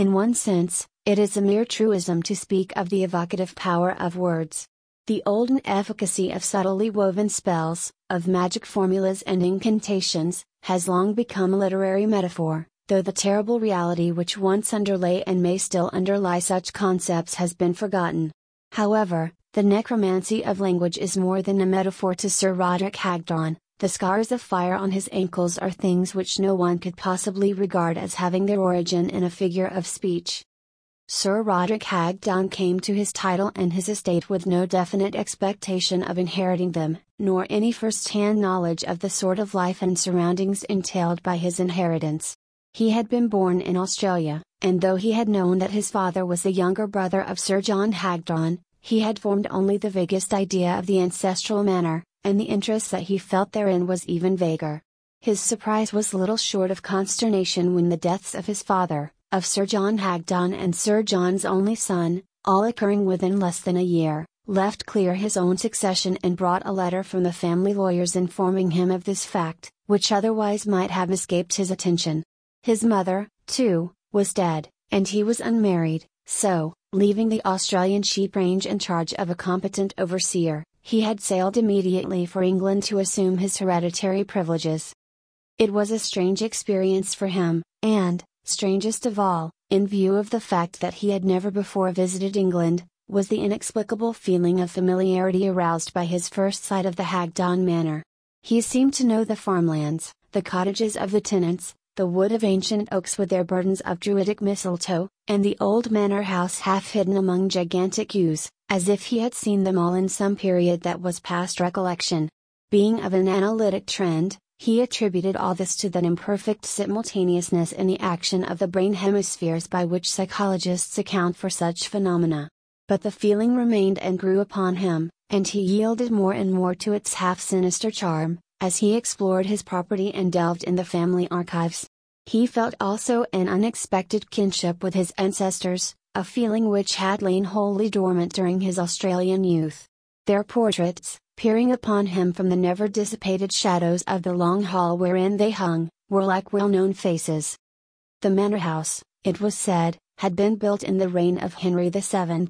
In one sense, it is a mere truism to speak of the evocative power of words. The olden efficacy of subtly woven spells, of magic formulas and incantations, has long become a literary metaphor, though the terrible reality which once underlay and may still underlie such concepts has been forgotten. However, the necromancy of language is more than a metaphor to Sir Roderick Hagdon, the scars of fire on his ankles are things which no one could possibly regard as having their origin in a figure of speech. Sir Roderick Hagdon came to his title and his estate with no definite expectation of inheriting them, nor any first-hand knowledge of the sort of life and surroundings entailed by his inheritance. He had been born in Australia, and though he had known that his father was the younger brother of Sir John Hagdon, he had formed only the vaguest idea of the ancestral manor, and the interest that he felt therein was even vaguer. His surprise was little short of consternation when the deaths of his father, of Sir John Hagdon and Sir John's only son, all occurring within less than a year, left clear his own succession and brought a letter from the family lawyers informing him of this fact, which otherwise might have escaped his attention. His mother, too, was dead, and he was unmarried, so, leaving the Australian sheep range in charge of a competent overseer, he had sailed immediately for England to assume his hereditary privileges. It was a strange experience for him, and, strangest of all, in view of the fact that he had never before visited England, was the inexplicable feeling of familiarity aroused by his first sight of the Hagdon Manor. He seemed to know the farmlands, the cottages of the tenants, the wood of ancient oaks with their burdens of druidic mistletoe, and the old manor house half hidden among gigantic yews, as if he had seen them all in some period that was past recollection. Being of an analytic trend, he attributed all this to that imperfect simultaneousness in the action of the brain hemispheres by which psychologists account for such phenomena. But the feeling remained and grew upon him, and he yielded more and more to its half sinister charm, as he explored his property and delved in the family archives. He felt also an unexpected kinship with his ancestors, a feeling which had lain wholly dormant during his Australian youth. Their portraits, peering upon him from the never dissipated shadows of the long hall wherein they hung, were like well known faces. The manor house, it was said, had been built in the reign of Henry VII.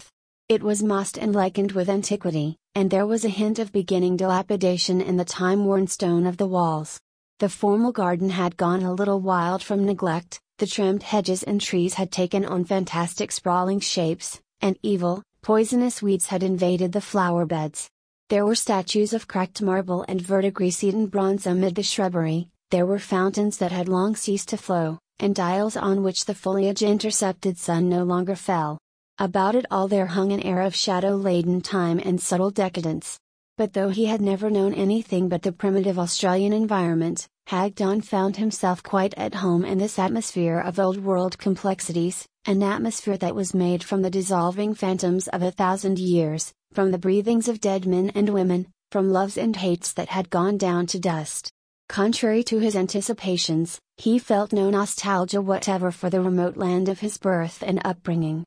It was mossed and lichened with antiquity, and there was a hint of beginning dilapidation in the time worn stone of the walls. The formal garden had gone a little wild from neglect, the trimmed hedges and trees had taken on fantastic sprawling shapes, and evil, poisonous weeds had invaded the flower beds. There were statues of cracked marble and verdigris-eaten bronze amid the shrubbery, there were fountains that had long ceased to flow, and dials on which the foliage intercepted sun no longer fell. About it all there hung an air of shadow laden time and subtle decadence. But though he had never known anything but the primitive Australian environment, Hagdon found himself quite at home in this atmosphere of old world complexities, an atmosphere that was made from the dissolving phantoms of a thousand years, from the breathings of dead men and women, from loves and hates that had gone down to dust. Contrary to his anticipations, he felt no nostalgia whatever for the remote land of his birth and upbringing.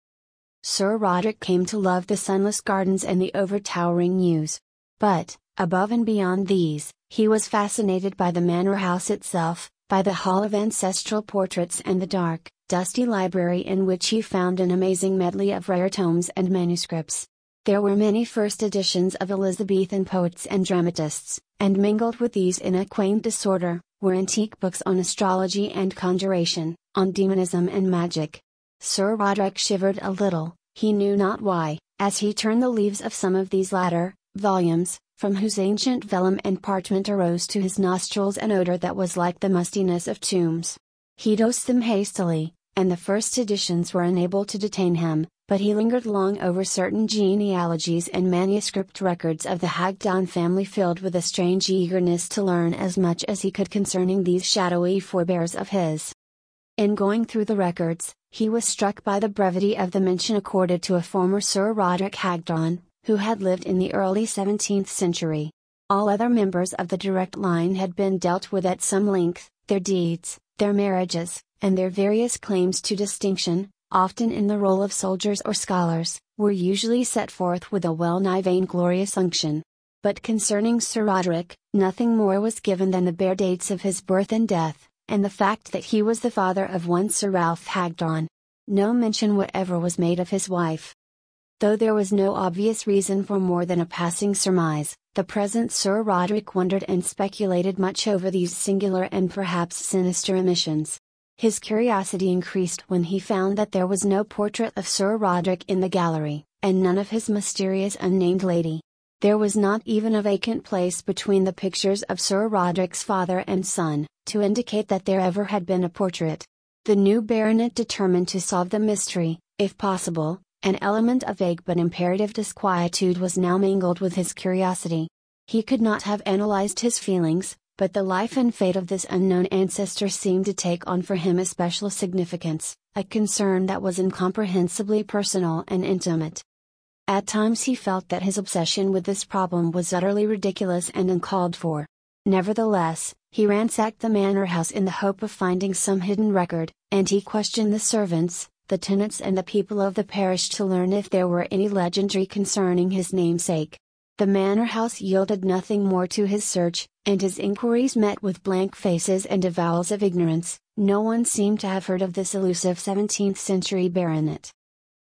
Sir Roderick came to love the sunless gardens and the overtowering yews. But, above and beyond these, he was fascinated by the manor house itself, by the hall of ancestral portraits and the dark, dusty library in which he found an amazing medley of rare tomes and manuscripts. There were many first editions of Elizabethan poets and dramatists, and mingled with these in a quaint disorder, were antique books on astrology and conjuration, on demonism and magic. Sir Roderick shivered a little, he knew not why, as he turned the leaves of some of these latter volumes, from whose ancient vellum and parchment arose to his nostrils an odor that was like the mustiness of tombs. He dosed them hastily, and the first editions were unable to detain him, but he lingered long over certain genealogies and manuscript records of the Hagdon family filled with a strange eagerness to learn as much as he could concerning these shadowy forebears of his. In going through the records, he was struck by the brevity of the mention accorded to a former Sir Roderick Hagdon, who had lived in the early 17th century. All other members of the direct line had been dealt with at some length, their deeds, their marriages, and their various claims to distinction, often in the role of soldiers or scholars, were usually set forth with a well nigh vainglorious unction. But concerning Sir Roderick, nothing more was given than the bare dates of his birth and death, and the fact that he was the father of one Sir Ralph Hagdon. no mention whatever was made of his wife. Though there was no obvious reason for more than a passing surmise, the present Sir Roderick wondered and speculated much over these singular and perhaps sinister omissions. His curiosity increased when he found that there was no portrait of Sir Roderick in the gallery, and none of his mysterious unnamed lady. There was not even a vacant place between the pictures of Sir Roderick's father and son, to indicate that there ever had been a portrait. The new baronet determined to solve the mystery, if possible, an element of vague but imperative disquietude was now mingled with his curiosity. He could not have analyzed his feelings, but the life and fate of this unknown ancestor seemed to take on for him a special significance, a concern that was incomprehensibly personal and intimate. At times he felt that his obsession with this problem was utterly ridiculous and uncalled for. Nevertheless, he ransacked the manor house in the hope of finding some hidden record, and he questioned the servants, the tenants and the people of the parish to learn if there were any legendary concerning his namesake. The manor house yielded nothing more to his search, and his inquiries met with blank faces and avowals of ignorance, no one seemed to have heard of this elusive 17th century baronet.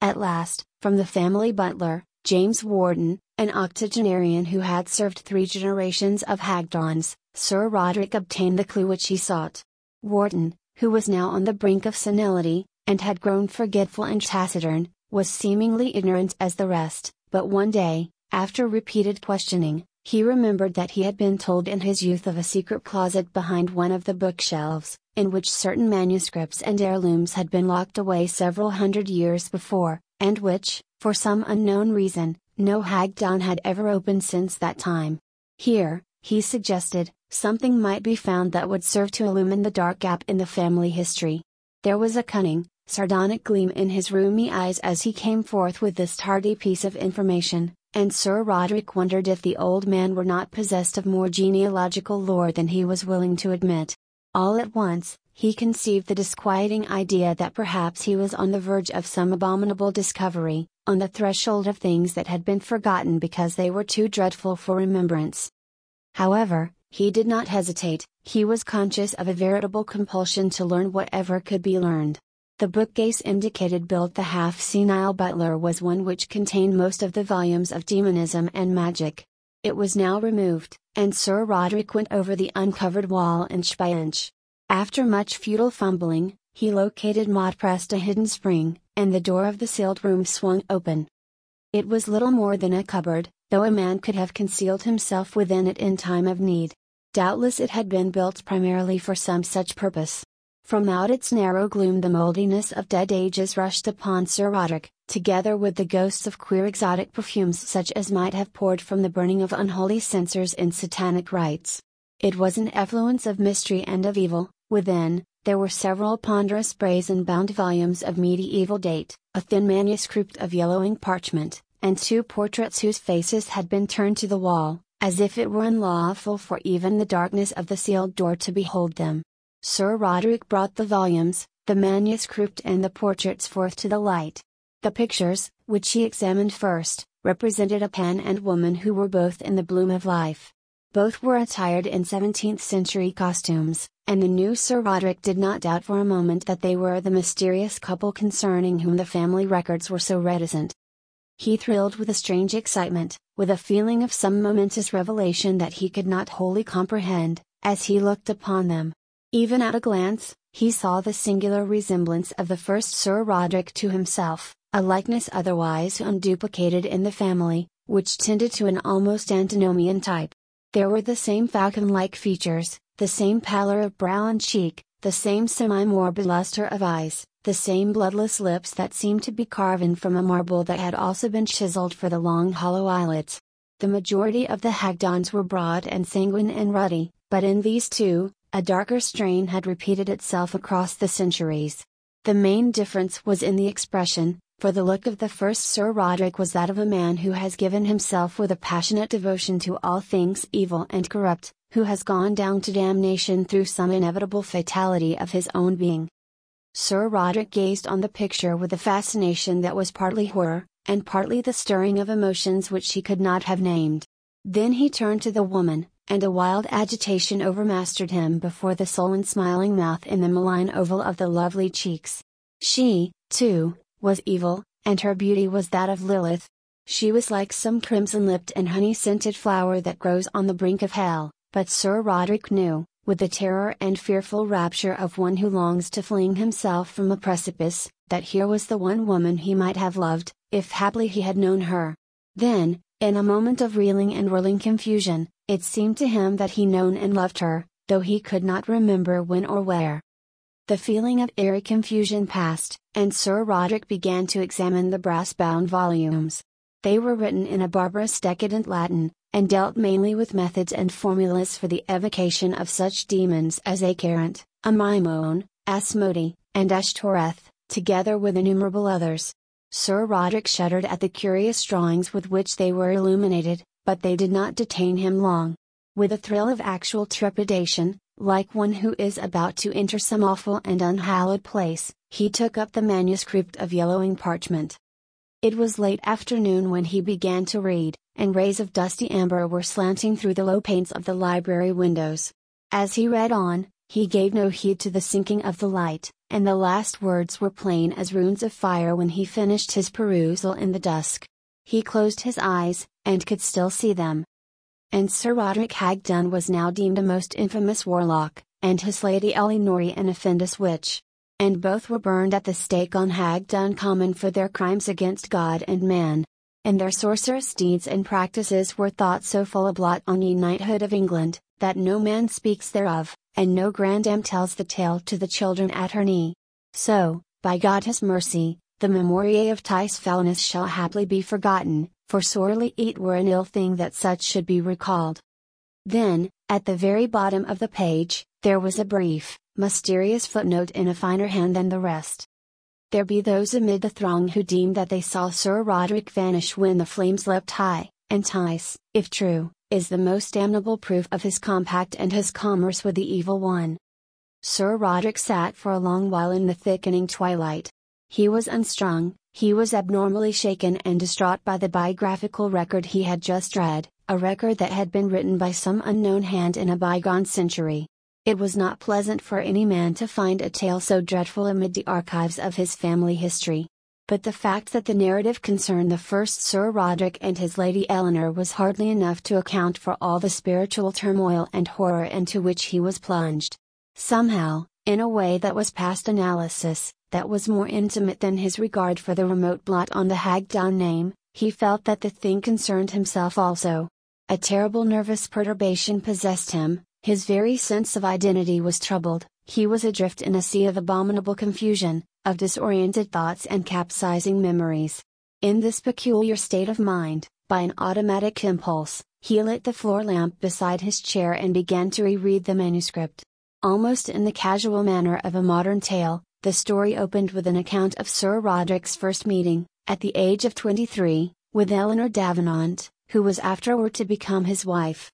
At last, from the family butler, James Warden, an octogenarian who had served three generations of Hagdons, Sir Roderick obtained the clue which he sought. Warden, who was now on the brink of senility, and had grown forgetful and taciturn, was seemingly ignorant as the rest, but one day, after repeated questioning, he remembered that he had been told in his youth of a secret closet behind one of the bookshelves, in which certain manuscripts and heirlooms had been locked away several hundred years before, and which, for some unknown reason, no Hagdon had ever opened since that time. Here, he suggested, something might be found that would serve to illumine the dark gap in the family history. There was a cunning, sardonic gleam in his rheumy eyes as he came forth with this tardy piece of information, and Sir Roderick wondered if the old man were not possessed of more genealogical lore than he was willing to admit. All at once, he conceived the disquieting idea that perhaps he was on the verge of some abominable discovery, on the threshold of things that had been forgotten because they were too dreadful for remembrance. However, he did not hesitate, he was conscious of a veritable compulsion to learn whatever could be learned. The bookcase indicated built the half senile butler was one which contained most of the volumes of demonism and magic. It was now removed, and Sir Roderick went over the uncovered wall inch by inch. After much futile fumbling, he located Maud pressed a hidden spring, and the door of the sealed room swung open. It was little more than a cupboard, though a man could have concealed himself within it in time of need. Doubtless it had been built primarily for some such purpose. From out its narrow gloom the mouldiness of dead ages rushed upon Sir Roderick, together with the ghosts of queer exotic perfumes such as might have poured from the burning of unholy censers in satanic rites. It was an effluence of mystery and of evil, within, there were several ponderous brazen bound volumes of medieval date, a thin manuscript of yellowing parchment, and two portraits whose faces had been turned to the wall, as if it were unlawful for even the darkness of the sealed door to behold them. Sir Roderick brought the volumes, the manuscript and the portraits forth to the light. The pictures, which he examined first, represented a man and woman who were both in the bloom of life. Both were attired in 17th century costumes, and the new Sir Roderick did not doubt for a moment that they were the mysterious couple concerning whom the family records were so reticent. He thrilled with a strange excitement, with a feeling of some momentous revelation that he could not wholly comprehend, as he looked upon them. Even at a glance, he saw the singular resemblance of the first Sir Roderick to himself, a likeness otherwise unduplicated in the family, which tended to an almost antinomian type. There were the same falcon like features, the same pallor of brow and cheek, the same semi morbid luster of eyes, the same bloodless lips that seemed to be carven from a marble that had also been chiseled for the long hollow eyelids. The majority of the Hagdons were broad and sanguine and ruddy, but in these two, a darker strain had repeated itself across the centuries. The main difference was in the expression, for the look of the first Sir Roderick was that of a man who has given himself with a passionate devotion to all things evil and corrupt, who has gone down to damnation through some inevitable fatality of his own being. Sir Roderick gazed on the picture with a fascination that was partly horror, and partly the stirring of emotions which he could not have named. Then he turned to the woman, and a wild agitation overmastered him before the sullen smiling mouth in the malign oval of the lovely cheeks. She, too, was evil, and her beauty was that of Lilith. She was like some crimson lipped and honey scented flower that grows on the brink of hell, but Sir Roderick knew, with the terror and fearful rapture of one who longs to fling himself from a precipice, that here was the one woman he might have loved, if haply he had known her. Then, in a moment of reeling and whirling confusion, it seemed to him that he known and loved her, though he could not remember when or where. The feeling of eerie confusion passed, and Sir Roderick began to examine the brass bound volumes. They were written in a barbarous decadent Latin, and dealt mainly with methods and formulas for the evocation of such demons as Acheronte, Amaimon, Asmodai, and Ashtoreth, together with innumerable others. Sir Roderick shuddered at the curious drawings with which they were illuminated, but they did not detain him long. With a thrill of actual trepidation, like one who is about to enter some awful and unhallowed place, he took up the manuscript of yellowing parchment. It was late afternoon when he began to read, and rays of dusty amber were slanting through the low panes of the library windows. As he read on, he gave no heed to the sinking of the light, and the last words were plain as runes of fire when he finished his perusal in the dusk. He closed his eyes, and could still see them. And Sir Roderick Hagdon was now deemed a most infamous warlock, and his lady Eleanor an offendous witch and both were burned at the stake on Hagdon Common for their crimes against God and man. And their sorcerous deeds and practices were thought so full a blot on ye knighthood of England, that no man speaks thereof, and no grandam tells the tale to the children at her knee. So, by God his mercy, the memory of Tice foulness shall haply be forgotten, for sorely it were an ill thing that such should be recalled. Then, at the very bottom of the page, there was a brief, mysterious footnote in a finer hand than the rest. There be those amid the throng who deem that they saw Sir Roderick vanish when the flames leapt high, and Tice, if true, is the most damnable proof of his compact and his commerce with the evil one. Sir Roderick sat for a long while in the thickening twilight. He was unstrung, he was abnormally shaken and distraught by the biographical record he had just read, a record that had been written by some unknown hand in a bygone century. It was not pleasant for any man to find a tale so dreadful amid the archives of his family history. But the fact that the narrative concerned the first Sir Roderick and his Lady Eleanor was hardly enough to account for all the spiritual turmoil and horror into which he was plunged. Somehow, in a way that was past analysis, that was more intimate than his regard for the remote blot on the Hagdon name, he felt that the thing concerned himself also. A terrible nervous perturbation possessed him, his very sense of identity was troubled, he was adrift in a sea of abominable confusion, of disoriented thoughts and capsizing memories. In this peculiar state of mind, by an automatic impulse, he lit the floor lamp beside his chair and began to reread the manuscript. Almost in the casual manner of a modern tale, the story opened with an account of Sir Roderick's first meeting, at the age of 23, with Eleanor Davenant, who was afterward to become his wife.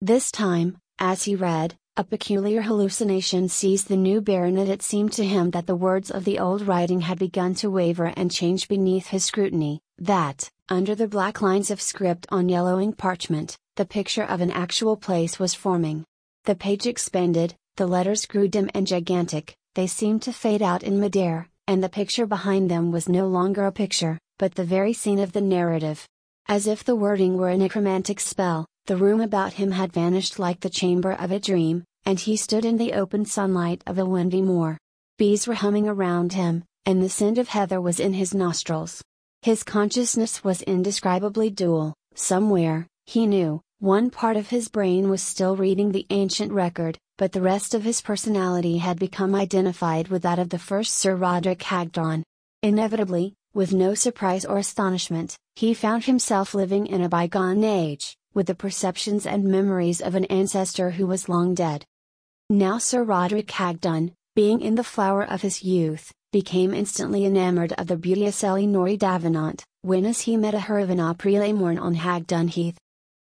This time, as he read, a peculiar hallucination seized the new baronet. It seemed to him that the words of the old writing had begun to waver and change beneath his scrutiny, that, under the black lines of script on yellowing parchment, the picture of an actual place was forming. The page expanded, the letters grew dim and gigantic, they seemed to fade out in midair, and the picture behind them was no longer a picture, but the very scene of the narrative. As if the wording were a necromantic spell, the room about him had vanished like the chamber of a dream, and he stood in the open sunlight of a windy moor. Bees were humming around him, and the scent of heather was in his nostrils. His consciousness was indescribably dual, somewhere, he knew, one part of his brain was still reading the ancient record, but the rest of his personality had become identified with that of the first Sir Roderick Hagdon. Inevitably, with no surprise or astonishment, he found himself living in a bygone age, with the perceptions and memories of an ancestor who was long dead. Now Sir Roderick Hagdon, being in the flower of his youth, became instantly enamored of the beauteous Eleanor Davenant, when as he met her of an April morn on Hagdon Heath.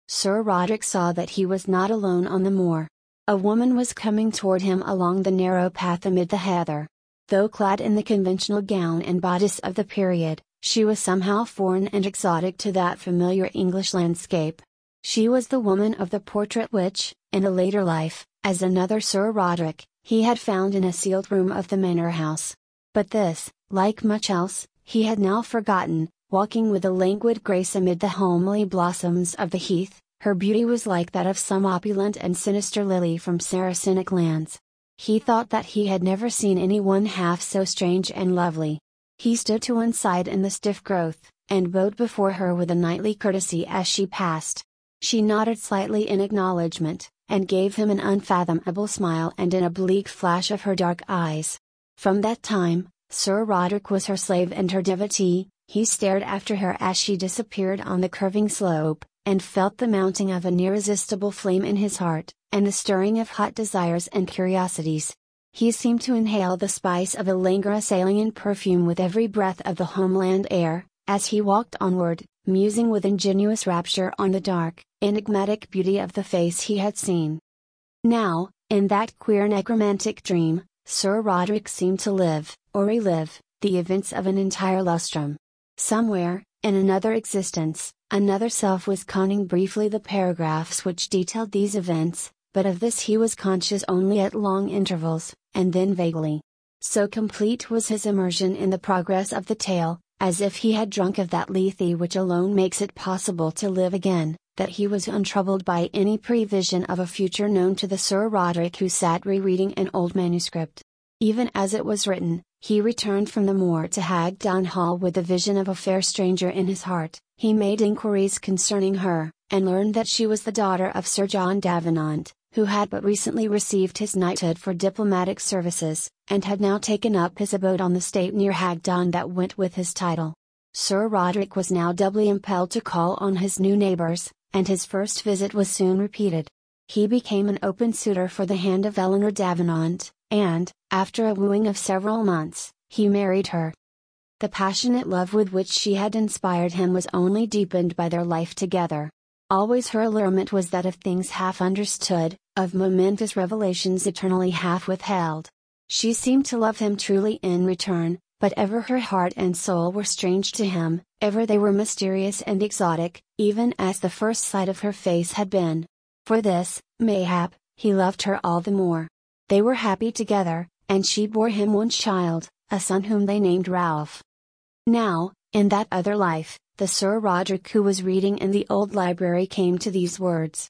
Sir Roderick saw that he was not alone on the moor. A woman was coming toward him along the narrow path amid the heather. Though clad in the conventional gown and bodice of the period, she was somehow foreign and exotic to that familiar English landscape. She was the woman of the portrait which, in a later life, as another Sir Roderick, he had found in a sealed room of the manor house. But this, Like much else, he had now forgotten, walking with a languid grace amid the homely blossoms of the heath, her beauty was like that of some opulent and sinister lily from Saracenic lands. He thought that he had never seen anyone half so strange and lovely. He stood to one side in the stiff growth, and bowed before her with a knightly courtesy as she passed. She nodded slightly in acknowledgement, and gave him an unfathomable smile and an oblique flash of her dark eyes. From that time, Sir Roderick was her slave and her devotee, he stared after her as she disappeared on the curving slope, and felt the mounting of an irresistible flame in his heart, and the stirring of hot desires and curiosities. He seemed to inhale the spice of a languorous alien perfume with every breath of the homeland air, as he walked onward, musing with ingenuous rapture on the dark, enigmatic beauty of the face he had seen. Now, in that queer necromantic dream, Sir Roderick seemed to live, or relive, the events of an entire lustrum. Somewhere, in another existence, another self was conning briefly the paragraphs which detailed these events, but of this he was conscious only at long intervals, and then vaguely. So complete was his immersion in the progress of the tale, as if he had drunk of that lethe which alone makes it possible to live again, that he was untroubled by any prevision of a future known to the Sir Roderick who sat rereading an old manuscript. Even as it was written, he returned from the moor to Hagdon Hall with the vision of a fair stranger in his heart. He made inquiries concerning her, and learned that she was the daughter of Sir John Davenant, who had but recently received his knighthood for diplomatic services, and had now taken up his abode on the state near Hagdon that went with his title. Sir Roderick was now doubly impelled to call on his new neighbours, and his first visit was soon repeated. He became an open suitor for the hand of Eleanor Davenant, and, after a wooing of several months, he married her. The passionate love with which she had inspired him was only deepened by their life together. Always her allurement was that of things half understood, of momentous revelations eternally half withheld. She seemed to love him truly in return, but ever her heart and soul were strange to him, ever they were mysterious and exotic, even as the first sight of her face had been. For this, mayhap, he loved her all the more. They were happy together, and she bore him one child, a son whom they named Ralph. Now, in that other life, the Sir Roderick who was reading in the old library came to these words.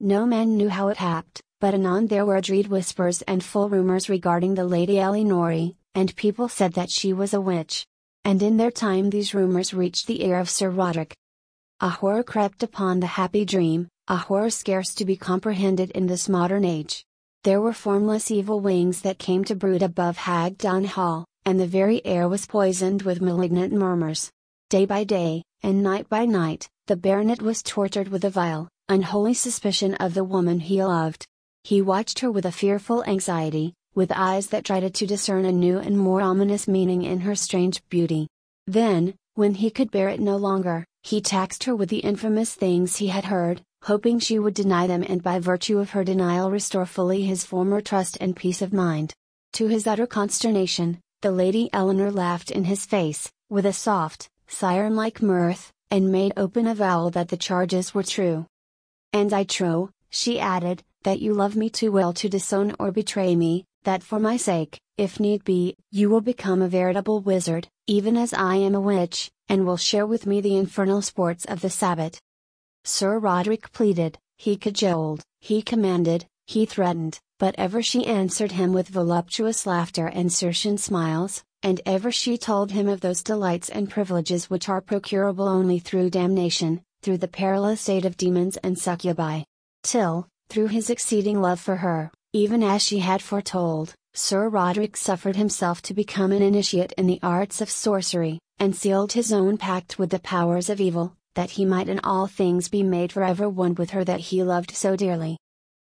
No man knew how it happed, but anon there were dread whispers and full rumors regarding the Lady Eleanor, and people said that she was a witch. And in their time these rumors reached the ear of Sir Roderick. A horror crept upon the happy dream, a horror scarce to be comprehended in this modern age. There were formless evil wings that came to brood above Hagdon Hall, and the very air was poisoned with malignant murmurs. Day by day, and night by night, the baronet was tortured with a vile, unholy suspicion of the woman he loved. He watched her with a fearful anxiety, with eyes that tried to discern a new and more ominous meaning in her strange beauty. Then, when he could bear it no longer, he taxed her with the infamous things he had heard, hoping she would deny them and by virtue of her denial restore fully his former trust and peace of mind. To his utter consternation, the Lady Eleanor laughed in his face, with a soft, siren like mirth, and made open avowal that the charges were true. And I trow, she added, that you love me too well to disown or betray me, that for my sake, if need be, you will become a veritable wizard, even as I am a witch, and will share with me the infernal sports of the Sabbat. Sir Roderick pleaded, he cajoled, he commanded, he threatened, but ever she answered him with voluptuous laughter and Circean smiles, and ever she told him of those delights and privileges which are procurable only through damnation, through the perilous aid of demons and succubi. Till, through his exceeding love for her, even as she had foretold, Sir Roderick suffered himself to become an initiate in the arts of sorcery, and sealed his own pact with the powers of evil, that he might in all things be made forever one with her that he loved so dearly.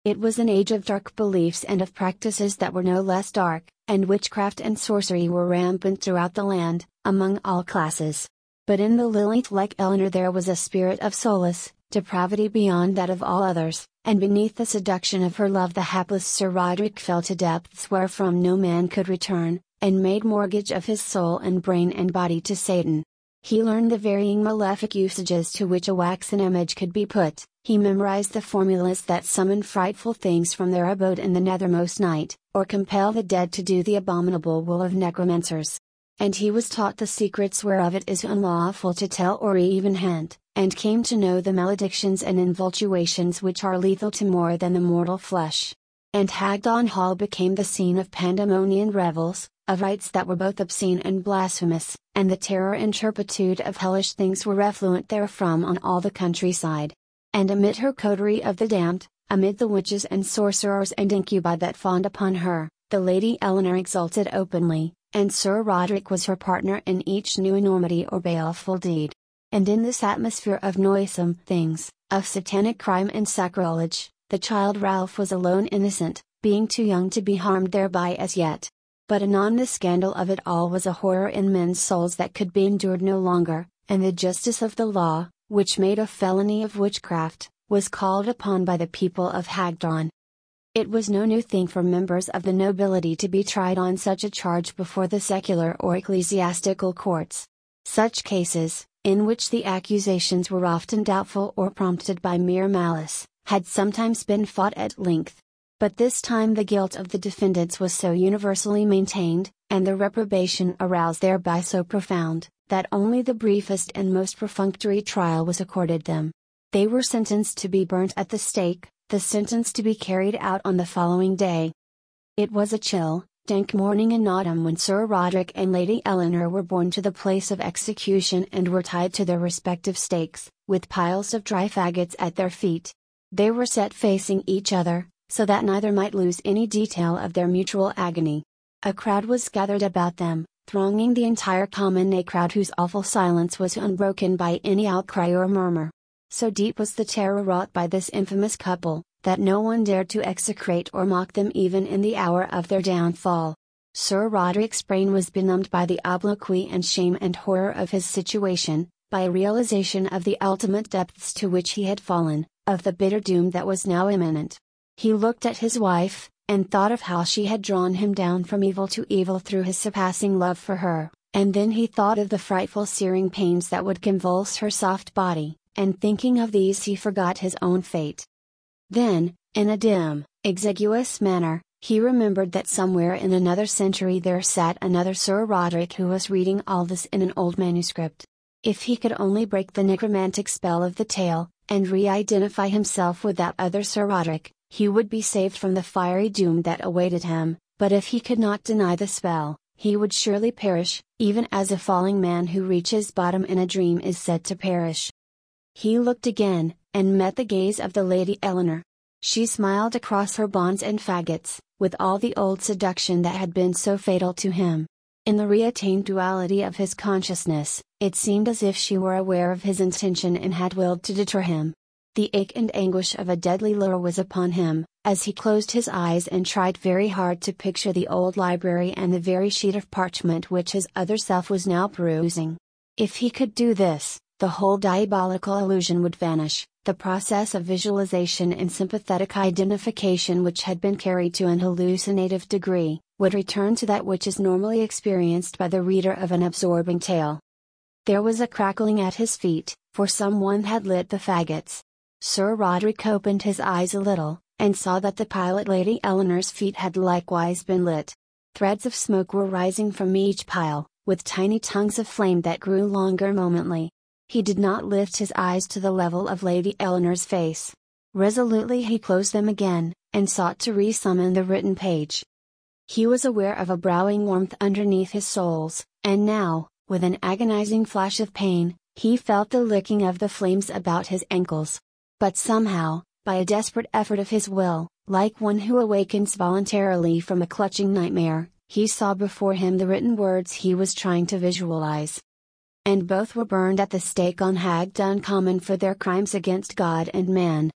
It was an age of dark beliefs and of practices that were no less dark, and witchcraft and sorcery were rampant throughout the land, among all classes. But in the Lilith like Eleanor there was a spirit of solace, depravity beyond that of all others, and beneath the seduction of her love the hapless Sir Roderick fell to depths wherefrom no man could return, and made mortgage of his soul and brain and body to Satan. He learned the varying malefic usages to which a waxen image could be put, he memorized the formulas that summon frightful things from their abode in the nethermost night, or compel the dead to do the abominable will of necromancers. and he was taught the secrets whereof it is unlawful to tell or even hint, and came to know the maledictions and infatuations which are lethal to more than the mortal flesh. And Hagdon Hall became the scene of pandemonian revels, of rites that were both obscene and blasphemous, and the terror and turpitude of hellish things were refluent therefrom on all the countryside. And amid her coterie of the damned, amid the witches and sorcerers and incubi that fawned upon her, the Lady Eleanor exulted openly, and Sir Roderick was her partner in each new enormity or baleful deed. And in this atmosphere of noisome things, of satanic crime and sacrilege, the child Ralph was alone innocent, being too young to be harmed thereby as yet. But anon the scandal of it all was a horror in men's souls that could be endured no longer, and the justice of the law, which made a felony of witchcraft, was called upon by the people of Hagdon. It was no new thing for members of the nobility to be tried on such a charge before the secular or ecclesiastical courts. Such cases, in which the accusations were often doubtful or prompted by mere malice, had sometimes been fought at length. But this time the guilt of the defendants was so universally maintained, and the reprobation aroused thereby so profound, that only the briefest and most perfunctory trial was accorded them. They were sentenced to be burnt at the stake, the sentence to be carried out on the following day. It was a chill, dank morning in autumn when Sir Roderick and Lady Eleanor were borne to the place of execution and were tied to their respective stakes, with piles of dry faggots at their feet. They were set facing each other, so that neither might lose any detail of their mutual agony. A crowd was gathered about them, thronging the entire common a crowd whose awful silence was unbroken by any outcry or murmur. So deep was the terror wrought by this infamous couple, that no one dared to execrate or mock them even in the hour of their downfall. Sir Roderick's brain was benumbed by the obloquy and shame and horror of his situation, by a realization of the ultimate depths to which he had fallen, of the bitter doom that was now imminent. He looked at his wife, and thought of how she had drawn him down from evil to evil through his surpassing love for her, and then he thought of the frightful searing pains that would convulse her soft body, and thinking of these he forgot his own fate. Then, in a dim, exiguous manner, he remembered that somewhere in another century there sat another Sir Roderick who was reading all this in an old manuscript. If he could only break the necromantic spell of the tale, and re identify himself with that other Sir Roderick, he would be saved from the fiery doom that awaited him, but if he could not deny the spell, he would surely perish, even as a falling man who reaches bottom in a dream is said to perish. He looked again, and met the gaze of the Lady Eleanor. She smiled across her bonds and faggots, with all the old seduction that had been so fatal to him. In the reattained duality of his consciousness, it seemed as if she were aware of his intention and had willed to deter him. The ache and anguish of a deadly lure was upon him, as he closed his eyes and tried very hard to picture the old library and the very sheet of parchment which his other self was now perusing. If he could do this, the whole diabolical illusion would vanish, the process of visualization and sympathetic identification which had been carried to an hallucinative degree, would return to that which is normally experienced by the reader of an absorbing tale. There was a crackling at his feet, for someone had lit the faggots, Sir Roderick opened his eyes a little, and saw that the pilot Lady Eleanor's feet had likewise been lit. Threads of smoke were rising from each pile, with tiny tongues of flame that grew longer momently. He did not lift his eyes to the level of Lady Eleanor's face. Resolutely he closed them again, and sought to resummon the written page. He was aware of a browing warmth underneath his soles, and now, with an agonizing flash of pain, he felt the licking of the flames about his ankles. But somehow, by a desperate effort of his will, like one who awakens voluntarily from a clutching nightmare, he saw before him the written words he was trying to visualize. And both were burned at the stake on Hagdon Common for their crimes against God and man.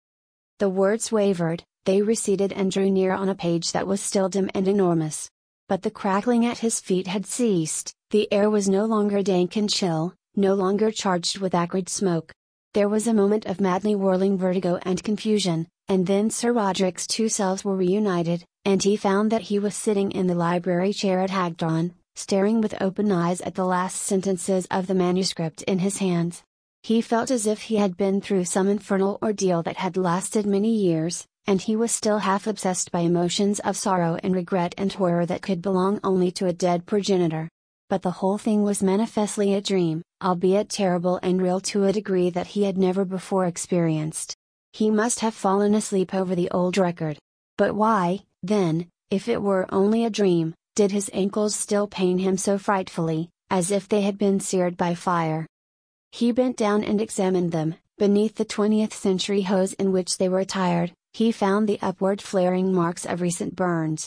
The words wavered, they receded and drew near on a page that was still dim and enormous. But the crackling at his feet had ceased, the air was no longer dank and chill, no longer charged with acrid smoke. There was a moment of madly whirling vertigo and confusion, and then Sir Roderick's two selves were reunited, and he found that he was sitting in the library chair at Hagdon, staring with open eyes at the last sentences of the manuscript in his hands. He felt as if he had been through some infernal ordeal that had lasted many years, and he was still half obsessed by emotions of sorrow and regret and horror that could belong only to a dead progenitor. But the whole thing was manifestly a dream, albeit terrible and real to a degree that he had never before experienced. He must have fallen asleep over the old record. But why, then, if it were only a dream, did his ankles still pain him so frightfully, as if they had been seared by fire? He bent down and examined them, beneath the 20th century hose in which they were attired, he found the upward flaring marks of recent burns.